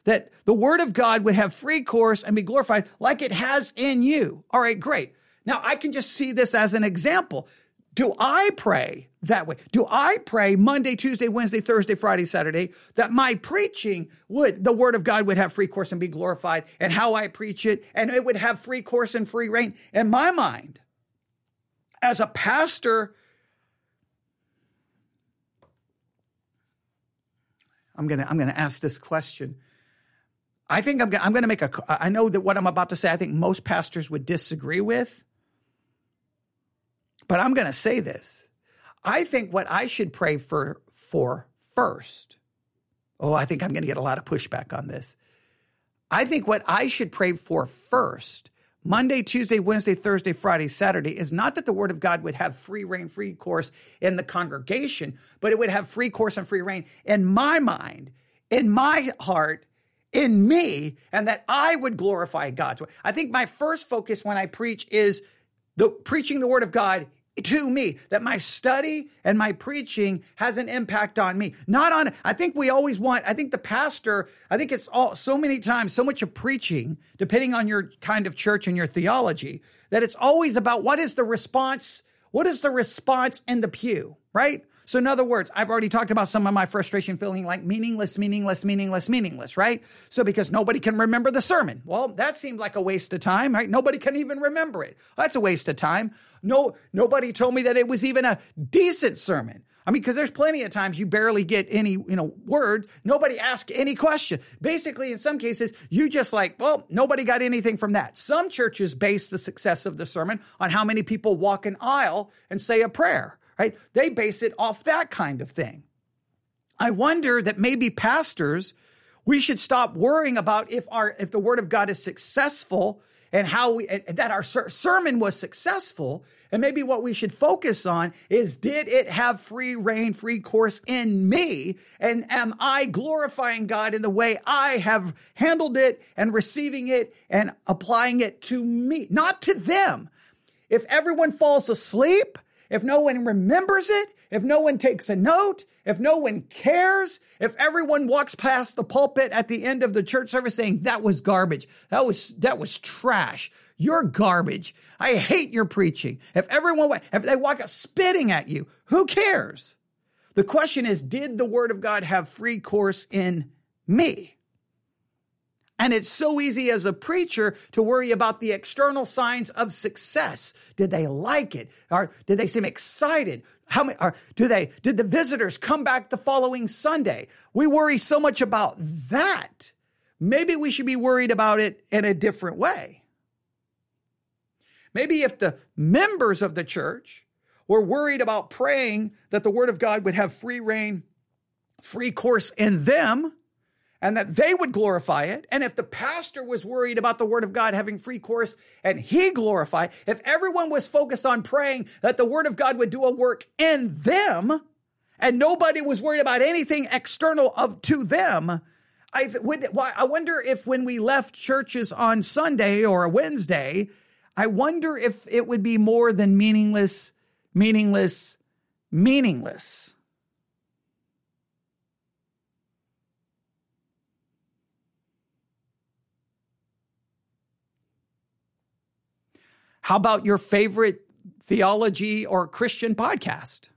that the word of God would have free course and be glorified like it has in you. All right, great. Now I can just see this as an example. Do I pray that way? Do I pray Monday, Tuesday, Wednesday, Thursday, Friday, Saturday that my preaching would, the word of God would have free course and be glorified and how I preach it and it would have free course and free rein in my mind? As a pastor, I'm going to, I'm going to ask this question. I think I'm, gonna, I'm going to make a, I know that what I'm about to say, I think most pastors would disagree with. But I'm going to say this. I think what I should pray for for first. Oh, I think I'm going to get a lot of pushback on this. I think what I should pray for first, Monday, Tuesday, Wednesday, Thursday, Friday, Saturday, is not that the word of God would have free rein, free course in the congregation, but it would have free course and free rein in my mind, in my heart, in me, and that I would glorify God's way. I think my first focus when I preach is the preaching the word of God to me that my study and my preaching has an impact on me. Not on i think we always want i think the pastor i think it's all so many times so much of preaching depending on your kind of church and your theology that it's always about what is the response what is the response in the pew right so, in other words, I've already talked about some of my frustration feeling like meaningless, meaningless, meaningless, meaningless, right? So, because nobody can remember the sermon. Well, that seemed like a waste of time, right? Nobody can even remember it. That's a waste of time. No, nobody told me that it was even a decent sermon. I mean, because there's plenty of times you barely get any, you know, word. Nobody asked any question. Basically, in some cases, you just like, well, nobody got anything from that. Some churches base the success of the sermon on how many people walk an aisle and say a prayer right? They base it off that kind of thing. I wonder that maybe pastors, we should stop worrying about if our if the word of God is successful and how we that our ser- sermon was successful and maybe what we should focus on is did it have free rein free course in me and am i glorifying god in the way i have handled it and receiving it and applying it to me not to them if everyone falls asleep if no one remembers it, if no one takes a note, if no one cares, if everyone walks past the pulpit at the end of the church service saying that was garbage, that was that was trash, you're garbage. I hate your preaching. If everyone if they walk out spitting at you, who cares? The question is, did the word of God have free course in me? And it's so easy as a preacher to worry about the external signs of success. Did they like it? Or did they seem excited? How many, or do they, did the visitors come back the following Sunday? We worry so much about that. Maybe we should be worried about it in a different way. Maybe if the members of the church were worried about praying that the word of God would have free rein, free course in them, and that they would glorify it. And if the pastor was worried about the word of God having free course and he glorify, if everyone was focused on praying that the word of God would do a work in them and nobody was worried about anything external of to them, I would. I wonder if when we left churches on Sunday or a Wednesday, I wonder if it would be more than meaningless, meaningless, meaningless. How about your favorite theology or Christian podcast?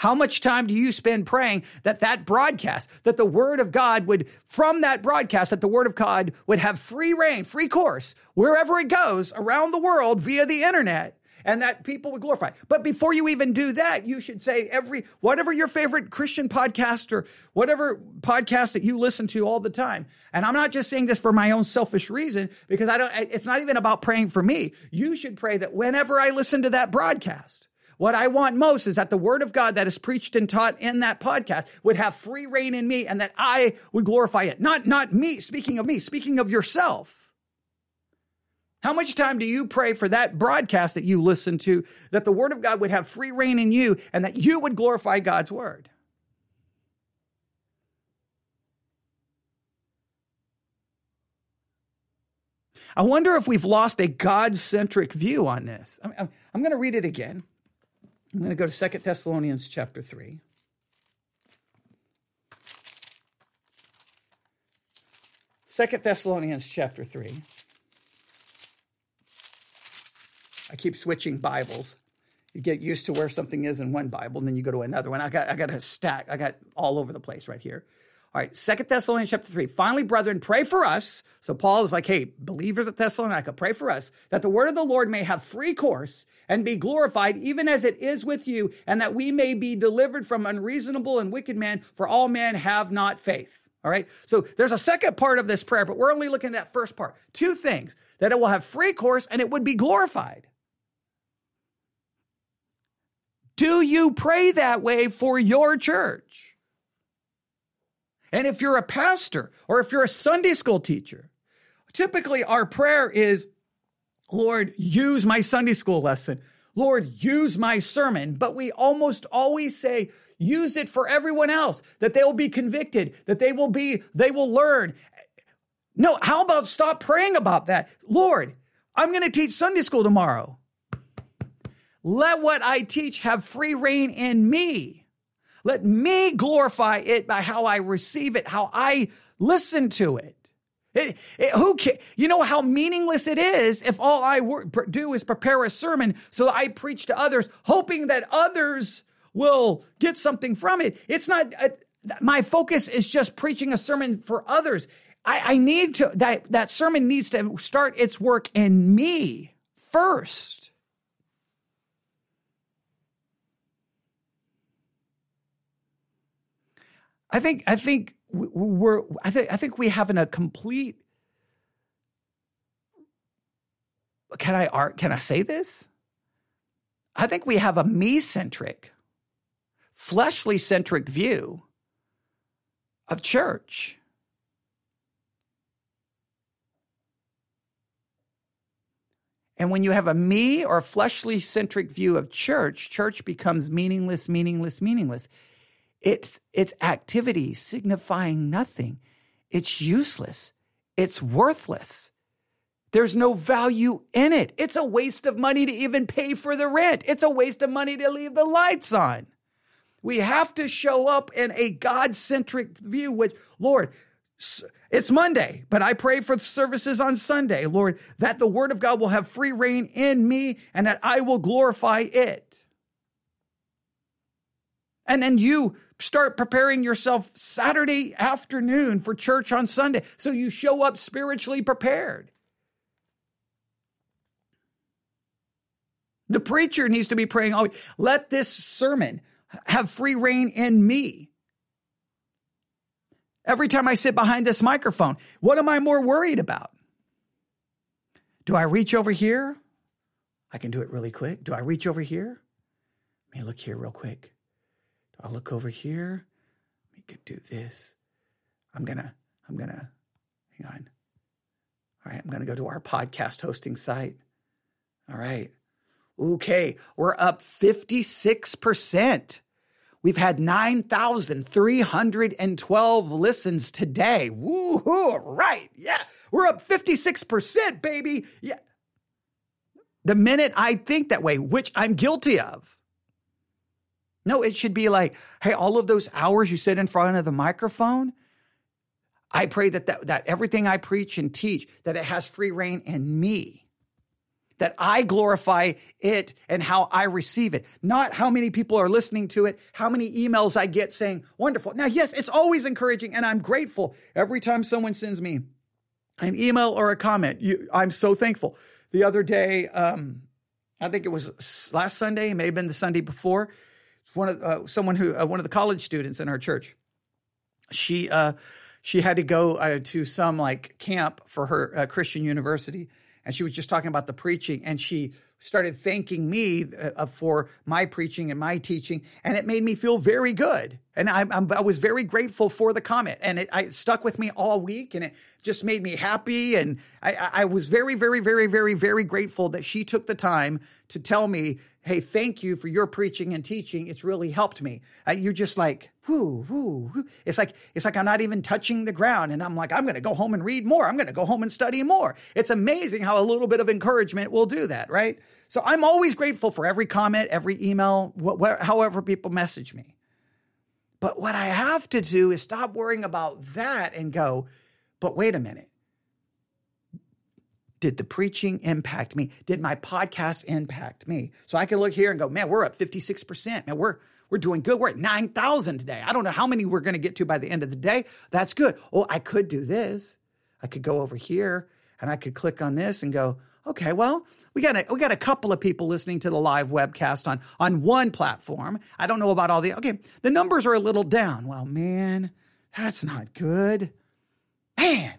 How much time do you spend praying that that broadcast, that the word of God would, from that broadcast, that the word of God would have free rein, free course, wherever it goes around the world via the internet, and that people would glorify. But before you even do that, you should say every, whatever your favorite Christian podcast or whatever podcast that you listen to all the time. And I'm not just saying this for my own selfish reason, because I don't, it's not even about praying for me. You should pray that whenever I listen to that broadcast, what I want most is that the word of God that is preached and taught in that podcast would have free rein in me and that I would glorify it. Not, not me, speaking of me, speaking of yourself. How much time do you pray for that broadcast that you listen to, that the Word of God would have free rein in you and that you would glorify God's Word? I wonder if we've lost a God centric view on this. I'm, I'm, I'm going to read it again. I'm going to go to Second Thessalonians chapter 3. Second Thessalonians chapter 3. I keep switching Bibles. You get used to where something is in one Bible, and then you go to another one. I got I got a stack. I got all over the place right here. All right, Second Thessalonians chapter 3. Finally, brethren, pray for us. So Paul is like, hey, believers at Thessalonica, pray for us that the word of the Lord may have free course and be glorified, even as it is with you, and that we may be delivered from unreasonable and wicked men, for all men have not faith. All right. So there's a second part of this prayer, but we're only looking at that first part. Two things that it will have free course and it would be glorified. Do you pray that way for your church? And if you're a pastor or if you're a Sunday school teacher, typically our prayer is, Lord, use my Sunday school lesson. Lord, use my sermon. But we almost always say, use it for everyone else, that they will be convicted, that they will be, they will learn. No, how about stop praying about that? Lord, I'm going to teach Sunday school tomorrow. Let what I teach have free rein in me. Let me glorify it by how I receive it, how I listen to it. It, it, who can, you know how meaningless it is if all I work, do is prepare a sermon so I preach to others, hoping that others will get something from it. It's not, uh, my focus is just preaching a sermon for others. I, I need to, that, that sermon needs to start its work in me first. I think I think we're I think I think we have in a complete can I art can I say this? I think we have a me centric, fleshly centric view of church. And when you have a me or fleshly centric view of church, church becomes meaningless, meaningless, meaningless. It's, it's activity signifying nothing. It's useless. It's worthless. There's no value in it. It's a waste of money to even pay for the rent. It's a waste of money to leave the lights on. We have to show up in a God centric view, which, Lord, it's Monday, but I pray for services on Sunday, Lord, that the word of God will have free rein in me and that I will glorify it. And then you start preparing yourself Saturday afternoon for church on Sunday so you show up spiritually prepared. The preacher needs to be praying, oh, let this sermon have free rein in me. Every time I sit behind this microphone, what am I more worried about? Do I reach over here? I can do it really quick. Do I reach over here? Let me look here real quick. I'll look over here. We could do this. I'm gonna, I'm gonna, hang on. All right, I'm gonna go to our podcast hosting site. All right. Okay, we're up 56%. We've had 9,312 listens today. Woohoo! Right. Yeah. We're up 56%, baby. Yeah. The minute I think that way, which I'm guilty of. No, it should be like, hey, all of those hours you sit in front of the microphone, I pray that, that, that everything I preach and teach, that it has free rein in me that I glorify it and how I receive it, not how many people are listening to it, how many emails I get saying, wonderful. Now, yes, it's always encouraging and I'm grateful every time someone sends me an email or a comment. You, I'm so thankful. The other day, um, I think it was last Sunday, may have been the Sunday before. One of uh, someone who uh, one of the college students in our church. She uh, she had to go uh, to some like camp for her uh, Christian university, and she was just talking about the preaching and she started thanking me uh, for my preaching and my teaching and it made me feel very good and I, I'm, i was very grateful for the comment and it, it, stuck with me all week and it just made me happy and I, I was very very very very very grateful that she took the time to tell me hey thank you for your preaching and teaching it's really helped me uh, you're just like whoo, whoo, whoo. It's like it's like I'm not even touching the ground, and I'm like I'm going to go home and read more. I'm going to go home and study more. It's amazing how a little bit of encouragement will do that, right? So I'm always grateful for every comment, every email, wh- wh- however people message me. But what I have to do is stop worrying about that and go, but wait a minute. Did the preaching impact me? Did my podcast impact me? So I can look here and go, man, we're up 56%. Man, we're we're doing good. We're at 9,000 today. I don't know how many we're going to get to by the end of the day. That's good. Oh, I could do this. I could go over here and I could click on this and go, okay, well, we got a, we got a couple of people listening to the live webcast on, on one platform. I don't know about all the, okay, the numbers are a little down. Well, man, that's not good. Man,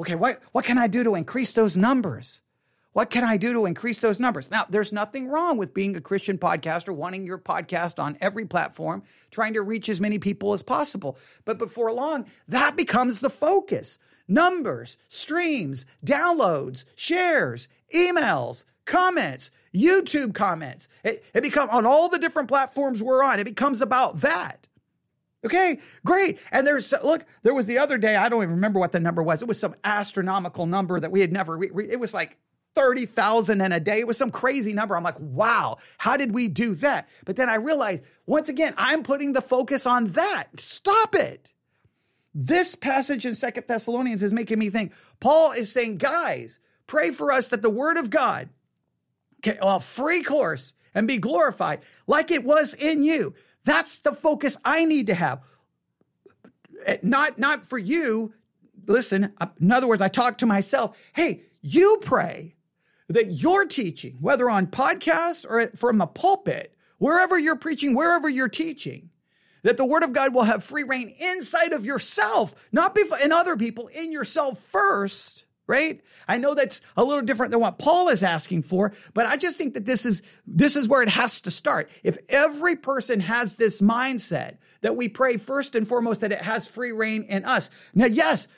okay, what, what can I do to increase those numbers? What can I do to increase those numbers? Now, there's nothing wrong with being a Christian podcaster, wanting your podcast on every platform, trying to reach as many people as possible. But before long, that becomes the focus. Numbers, streams, downloads, shares, emails, comments, YouTube comments. It, it becomes on all the different platforms we're on, it becomes about that. Okay, great. And there's look, there was the other day, I don't even remember what the number was. It was some astronomical number that we had never it was like 30,000 in a day. It was some crazy number. I'm like, wow, how did we do that? But then I realized once again, I'm putting the focus on that. Stop it. This passage in Second Thessalonians is making me think Paul is saying, guys, pray for us that the word of God can, well, free course and be glorified like it was in you. That's the focus I need to have. Not, not for you. Listen, in other words, I talk to myself. Hey, you pray that your teaching, whether on podcast or from the pulpit, wherever you're preaching, wherever you're teaching, that the word of God will have free rein inside of yourself, not before, in other people, in yourself first, right? I know that's a little different than what Paul is asking for, but I just think that this is, this is where it has to start. If every person has this mindset that we pray first and foremost that it has free rein in us. Now, yes,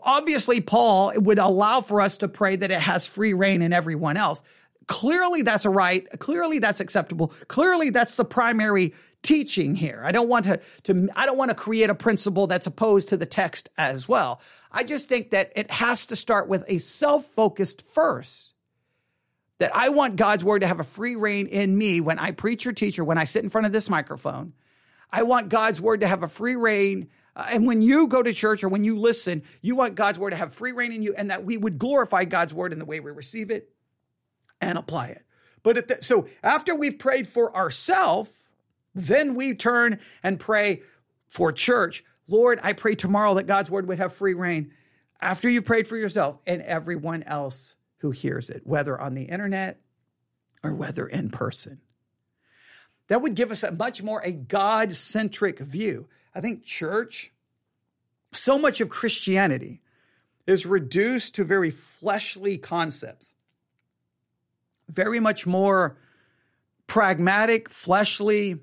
obviously Paul would allow for us to pray that it has free rein in everyone else. Clearly that's a right. Clearly that's acceptable. Clearly that's the primary teaching here. I don't want to, to I don't want to create a principle that's opposed to the text as well. I just think that it has to start with a self-focused first. That I want God's word to have a free rein in me when I preach or teach or when I sit in front of this microphone. I want God's word to have a free rein uh, and when you go to church or when you listen, you want God's word to have free rein in you and that we would glorify God's word in the way we receive it and apply it. But the, so after we've prayed for ourselves, then we turn and pray for church. Lord, I pray tomorrow that God's word would have free rein after you've prayed for yourself and everyone else who hears it, whether on the internet or whether in person. That would give us a much more a God centric view. I think church, so much of Christianity is reduced to very fleshly concepts, very much more pragmatic, fleshly,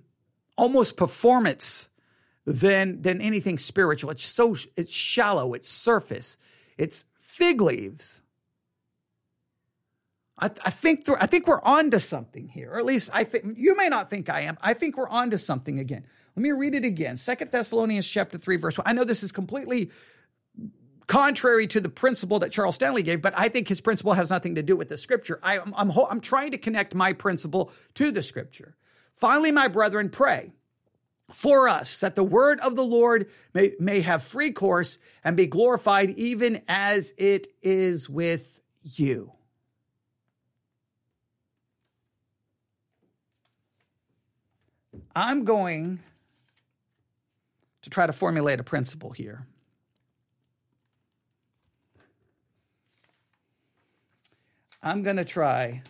almost performance than than anything spiritual. It's so it's shallow, it's surface, it's fig leaves I, I think th- I think we're on to something here, or at least I think you may not think I am. I think we're on to something again. Let me read it again. Second Thessalonians chapter three, verse one. I know this is completely contrary to the principle that Charles Stanley gave, but I think his principle has nothing to do with the scripture. I, am I'm, I'm trying to connect my principle to the scripture. Finally, my brethren, pray for us that the word of the Lord may, may have free course and be glorified even as it is with you. I'm going to try to formulate a principle here. I'm going to try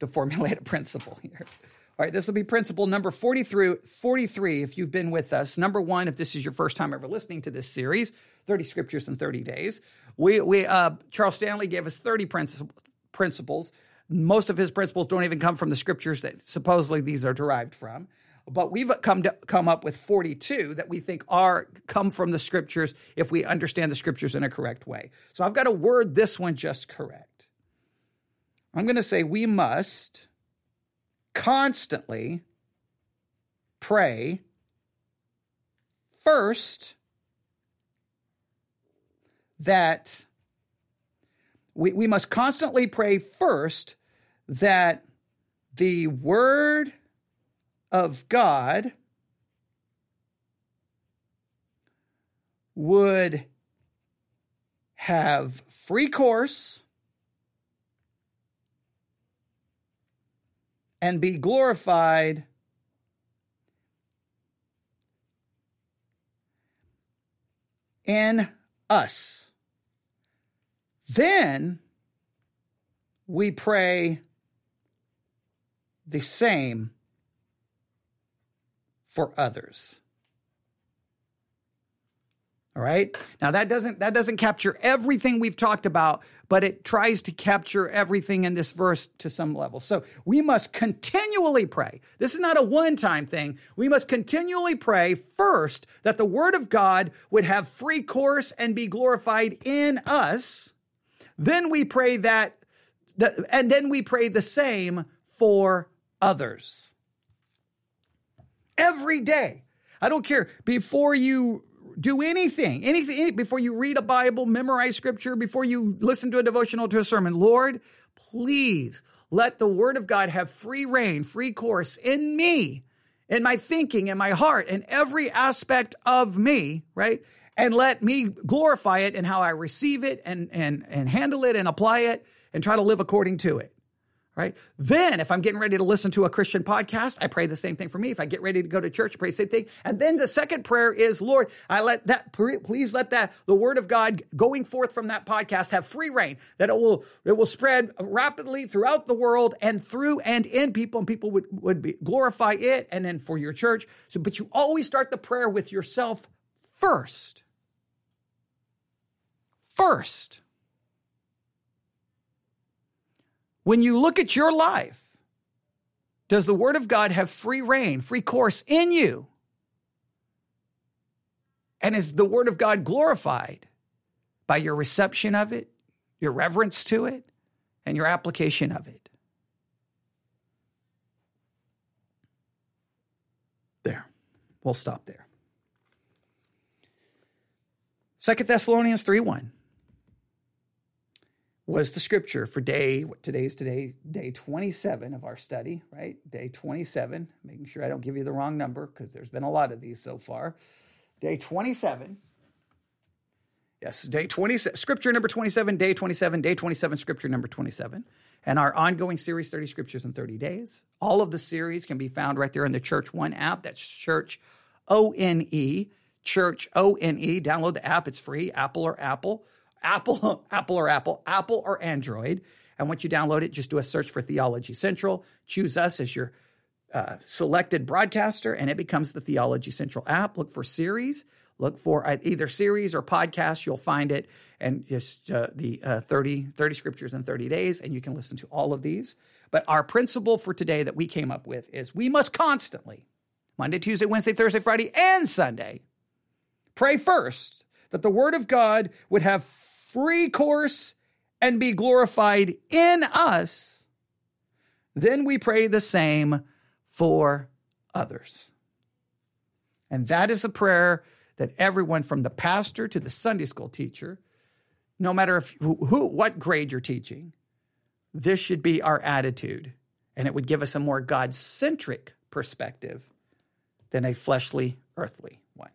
to formulate a principle here. All right, this will be principle number 43, 43 if you've been with us. Number one, if this is your first time ever listening to this series, 30 scriptures in 30 days. We, we uh, Charles Stanley gave us 30 principles. Most of his principles don't even come from the scriptures that supposedly these are derived from. But we've come to come up with 42 that we think are come from the scriptures if we understand the scriptures in a correct way. So I've got to word this one just correct. I'm going to say we must constantly pray first that we, we must constantly pray first that the word of God would have free course and be glorified in us. Then we pray the same for others. All right. Now that doesn't that doesn't capture everything we've talked about, but it tries to capture everything in this verse to some level. So we must continually pray. This is not a one-time thing. We must continually pray first that the word of God would have free course and be glorified in us. Then we pray that and then we pray the same for others. Every day. I don't care. Before you do anything, anything, any, before you read a Bible, memorize scripture, before you listen to a devotional to a sermon, Lord, please let the word of God have free rein, free course in me, in my thinking, in my heart, in every aspect of me, right? And let me glorify it in how I receive it and, and, and handle it and apply it and try to live according to it right? Then, if I'm getting ready to listen to a Christian podcast, I pray the same thing for me. If I get ready to go to church, I pray the same thing. And then the second prayer is, Lord, I let that, please let that, the word of God going forth from that podcast have free rein, that it will, it will spread rapidly throughout the world and through and in people, and people would, would be, glorify it. And then for your church. So, but you always start the prayer with yourself first. First. When you look at your life, does the Word of God have free rein, free course in you? And is the Word of God glorified by your reception of it, your reverence to it, and your application of it? There. We'll stop there. Second Thessalonians 3 1 was the scripture for day today's today day 27 of our study right? Day 27 making sure i don't give you the wrong number because there's been a lot of these so far. Day 27 yes day 27 scripture number 27 day 27 day 27 scripture number 27 and our ongoing series 30 scriptures in 30 days. All of the series can be found right there in the church one app. That's church o-n-e church o-n-e download the app. It's free apple or apple Apple, <laughs> Apple or Apple, Apple or Android. And once you download it, just do a search for Theology Central. Choose us as your uh, selected broadcaster, and it becomes the Theology Central app. Look for series. Look for uh, either series or podcast. You'll find it, and just uh, the uh, 30, 30 scriptures in 30 days, and you can listen to all of these. But our principle for today that we came up with is we must constantly, Monday, Tuesday, Wednesday, Thursday, Friday, and Sunday, pray first that the Word of God would have free course and be glorified in us, then we pray the same for others. And that is a prayer that everyone from the pastor to the Sunday school teacher, no matter if who, who what grade you're teaching, this should be our attitude. And it would give us a more God centric perspective than a fleshly, earthly one.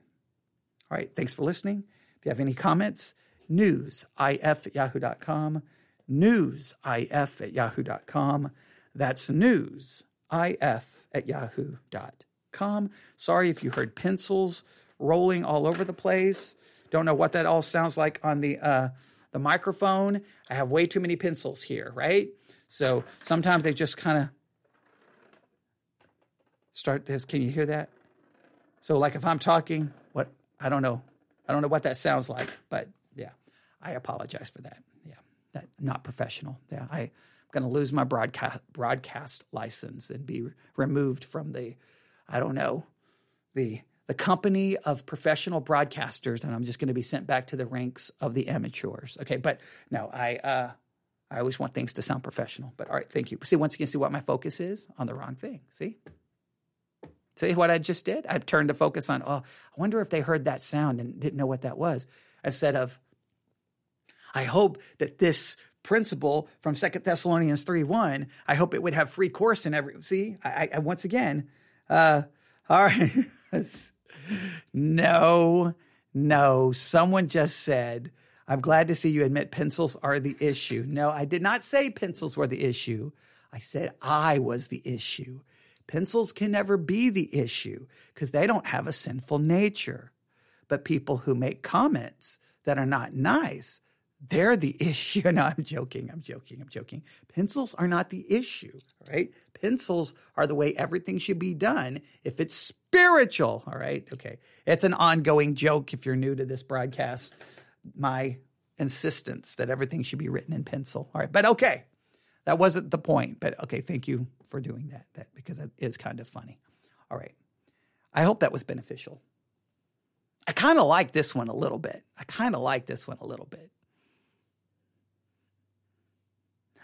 All right, thanks for listening. If you have any comments, newsif at yahoo.com, newsif at yahoo.com. That's newsif at yahoo.com. Sorry if you heard pencils rolling all over the place. Don't know what that all sounds like on the uh, the microphone. I have way too many pencils here, right? So sometimes they just kind of start this. Can you hear that? So like if I'm talking, what I don't know, I don't know what that sounds like, but yeah, I apologize for that. Yeah, that not professional. Yeah, I, am going to lose my broadcast broadcast license and be removed from the, I don't know, the the company of professional broadcasters, and I'm just going to be sent back to the ranks of the amateurs. Okay, but no, I uh, I always want things to sound professional. But all right, thank you. See, once again, see what my focus is on the wrong thing. See. See what I just did? I turned the focus on, oh, I wonder if they heard that sound and didn't know what that was, instead of, I hope that this principle from Second Thessalonians 3 1, I hope it would have free course in every. See, I, I once again, uh, all right. <laughs> no, no. Someone just said, I'm glad to see you admit pencils are the issue. No, I did not say pencils were the issue. I said I was the issue. Pencils can never be the issue because they don't have a sinful nature. But people who make comments that are not nice, they're the <laughs> issue. No, I'm joking. I'm joking. I'm joking. Pencils are not the issue, right? Pencils are the way everything should be done if it's spiritual, all right? Okay. It's an ongoing joke if you're new to this broadcast. My insistence that everything should be written in pencil. All right. But okay. That wasn't the point, but okay, thank you for doing that, that because it is kind of funny. All right. I hope that was beneficial. I kind of like this one a little bit. I kind of like this one a little bit.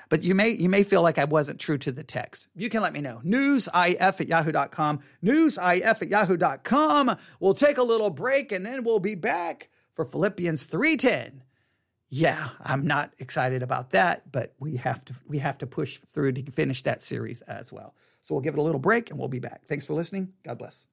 But you may you may feel like I wasn't true to the text. You can let me know. Newsif at yahoo.com. Newsif at yahoo.com. We'll take a little break and then we'll be back for Philippians 310 yeah, I'm not excited about that, but we have to we have to push through to finish that series as well. So we'll give it a little break and we'll be back. Thanks for listening. God bless.